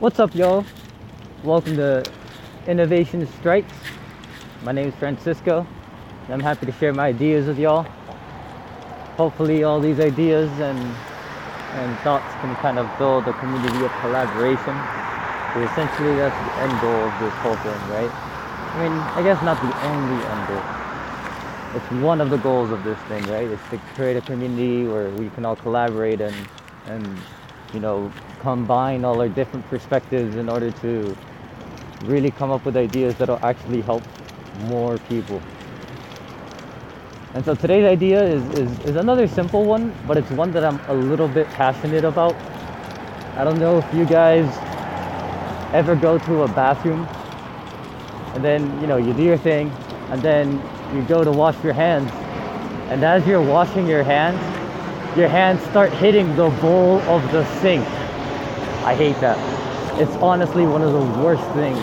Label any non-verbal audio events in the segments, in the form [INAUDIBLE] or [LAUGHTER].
What's up, y'all? Welcome to Innovation Strikes. My name is Francisco, and I'm happy to share my ideas with y'all. Hopefully, all these ideas and and thoughts can kind of build a community of collaboration. But essentially, that's the end goal of this whole thing, right? I mean, I guess not the only end goal. It's one of the goals of this thing, right? It's to create a community where we can all collaborate and and you know combine all our different perspectives in order to really come up with ideas that'll actually help more people. And so today's idea is, is, is another simple one, but it's one that I'm a little bit passionate about. I don't know if you guys ever go to a bathroom and then, you know, you do your thing and then you go to wash your hands. And as you're washing your hands, your hands start hitting the bowl of the sink. I hate that. It's honestly one of the worst things.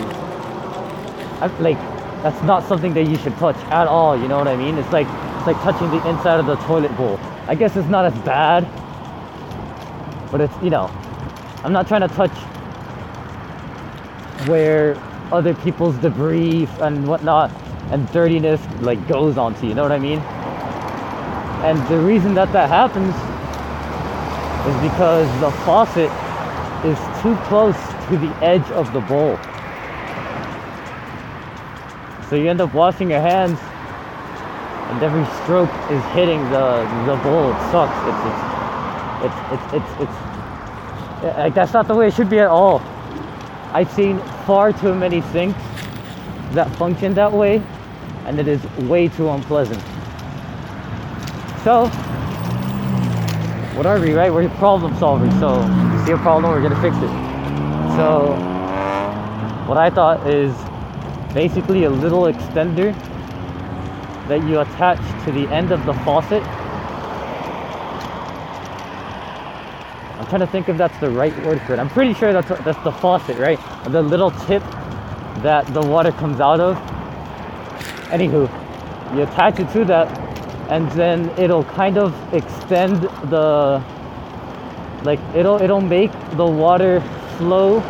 I, like, that's not something that you should touch at all. You know what I mean? It's like it's like touching the inside of the toilet bowl. I guess it's not as bad, but it's you know, I'm not trying to touch where other people's debris and whatnot and dirtiness like goes onto you. You know what I mean? And the reason that that happens is because the faucet is too close to the edge of the bowl. So you end up washing your hands and every stroke is hitting the the bowl. It sucks. It's it's it's it's it's, it's like that's not the way it should be at all. I've seen far too many sinks that function that way and it is way too unpleasant. So what are we, right? We're problem solvers. So see a problem, we're gonna fix it. So what I thought is basically a little extender that you attach to the end of the faucet. I'm trying to think if that's the right word for it. I'm pretty sure that's that's the faucet, right? The little tip that the water comes out of. Anywho, you attach it to that and then it'll kind of extend the like it'll it'll make the water flow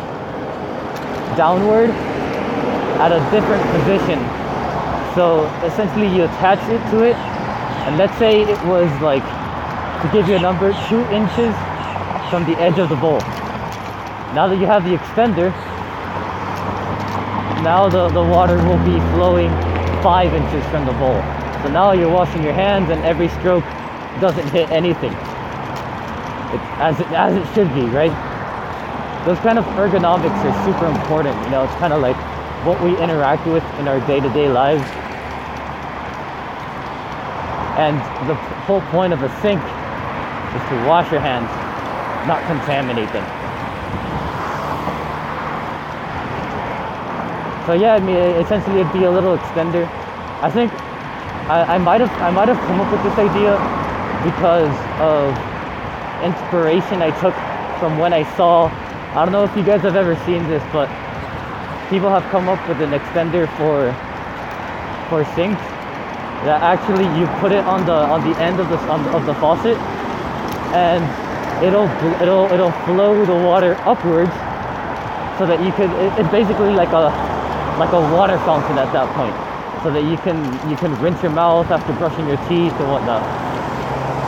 downward at a different position. So essentially you attach it to it and let's say it was like to give you a number two inches from the edge of the bowl. Now that you have the extender now the, the water will be flowing five inches from the bowl so now you're washing your hands and every stroke doesn't hit anything. It's as it, as it should be, right? Those kind of ergonomics are super important. You know, it's kind of like what we interact with in our day-to-day lives. And the whole point of a sink is to wash your hands, not contaminate them. So yeah, I mean, essentially it'd be a little extender. I think I, I might have I might have come up with this idea because of inspiration I took from when I saw I don't know if you guys have ever seen this, but people have come up with an extender for for sinks. That actually you put it on the on the end of the on, of the faucet and it'll it'll it'll flow the water upwards so that you could it, it's basically like a like a water fountain at that point so that you can you can rinse your mouth after brushing your teeth and whatnot.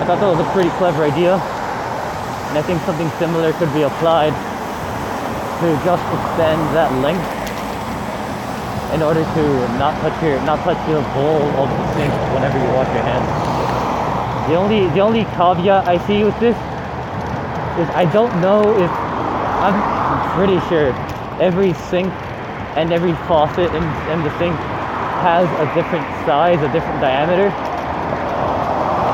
I thought that was a pretty clever idea, and I think something similar could be applied to just extend that length in order to not touch your not touch the bowl of the sink whenever you wash your hands. The only the only caveat I see with this is I don't know if I'm pretty sure every sink and every faucet in, in the sink has a different size, a different diameter.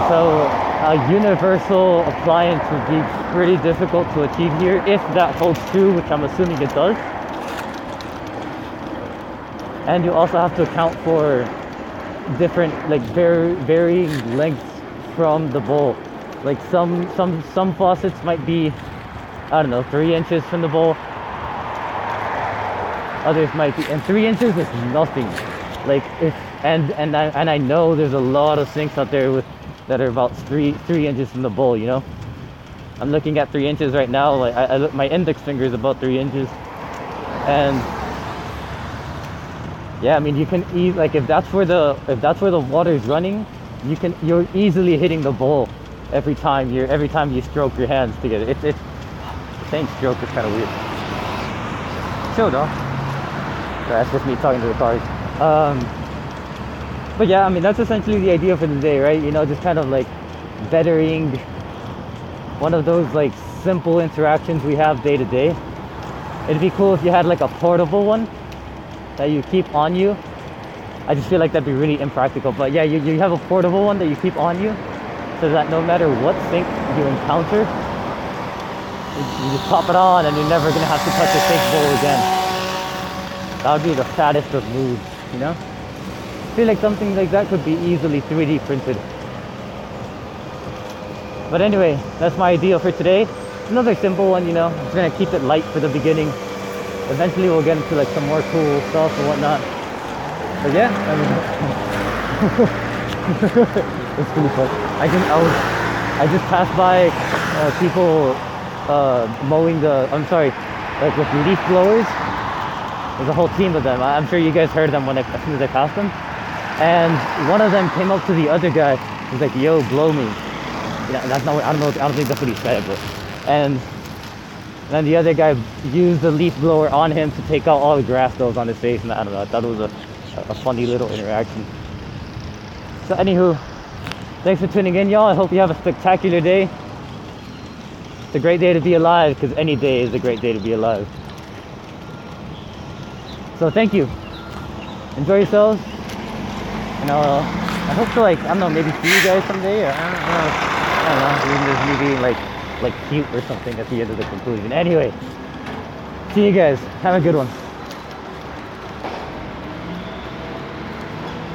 So a universal appliance would be pretty difficult to achieve here if that holds true, which I'm assuming it does. And you also have to account for different, like very varying lengths from the bowl. Like some some some faucets might be, I don't know, three inches from the bowl. Others might be, and three inches is nothing like if and and I and I know there's a lot of sinks out there with that are about three three inches from the bowl. You know, I'm looking at three inches right now. Like I, I look, my index finger is about three inches. and yeah, I mean you can eat like if that's where the if that's where the water is running, you can you're easily hitting the bowl every time you every time you stroke your hands together. It's it's saying stroke is kind of weird. Chill, dog. That's just me talking to the cars. Um, but yeah, I mean that's essentially the idea for the day, right? You know, just kind of like bettering one of those like simple interactions we have day to day. It'd be cool if you had like a portable one that you keep on you. I just feel like that'd be really impractical. But yeah, you, you have a portable one that you keep on you so that no matter what sink you encounter, you, just pop it on and you're never gonna have to touch a sink bowl again. That would be the fattest of moves, you know? I feel like something like that could be easily 3D printed. But anyway, that's my idea for today. Another simple one, you know. I'm just gonna keep it light for the beginning. Eventually we'll get into like some more cool stuff and whatnot. But yeah, I mean, [LAUGHS] it's pretty fun. I just I was I just passed by uh, people uh, mowing the I'm sorry, like with leaf blowers. There's a whole team of them. I'm sure you guys heard them when I, as soon as I passed them. And one of them came up to the other guy. He's like, "Yo, blow me." You that's not. What, I don't know. I don't think that's what he said, but and and then the other guy used the leaf blower on him to take out all the grass that was on his face, and I don't know. I thought it was a, a funny little interaction. So, anywho, thanks for tuning in, y'all. I hope you have a spectacular day. It's a great day to be alive, because any day is a great day to be alive. So, thank you. Enjoy yourselves, and I'll, I hope to like I don't know maybe see you guys someday, or I don't know. I don't know. Even this like like cute or something at the end of the conclusion. Anyway, see you guys. Have a good one.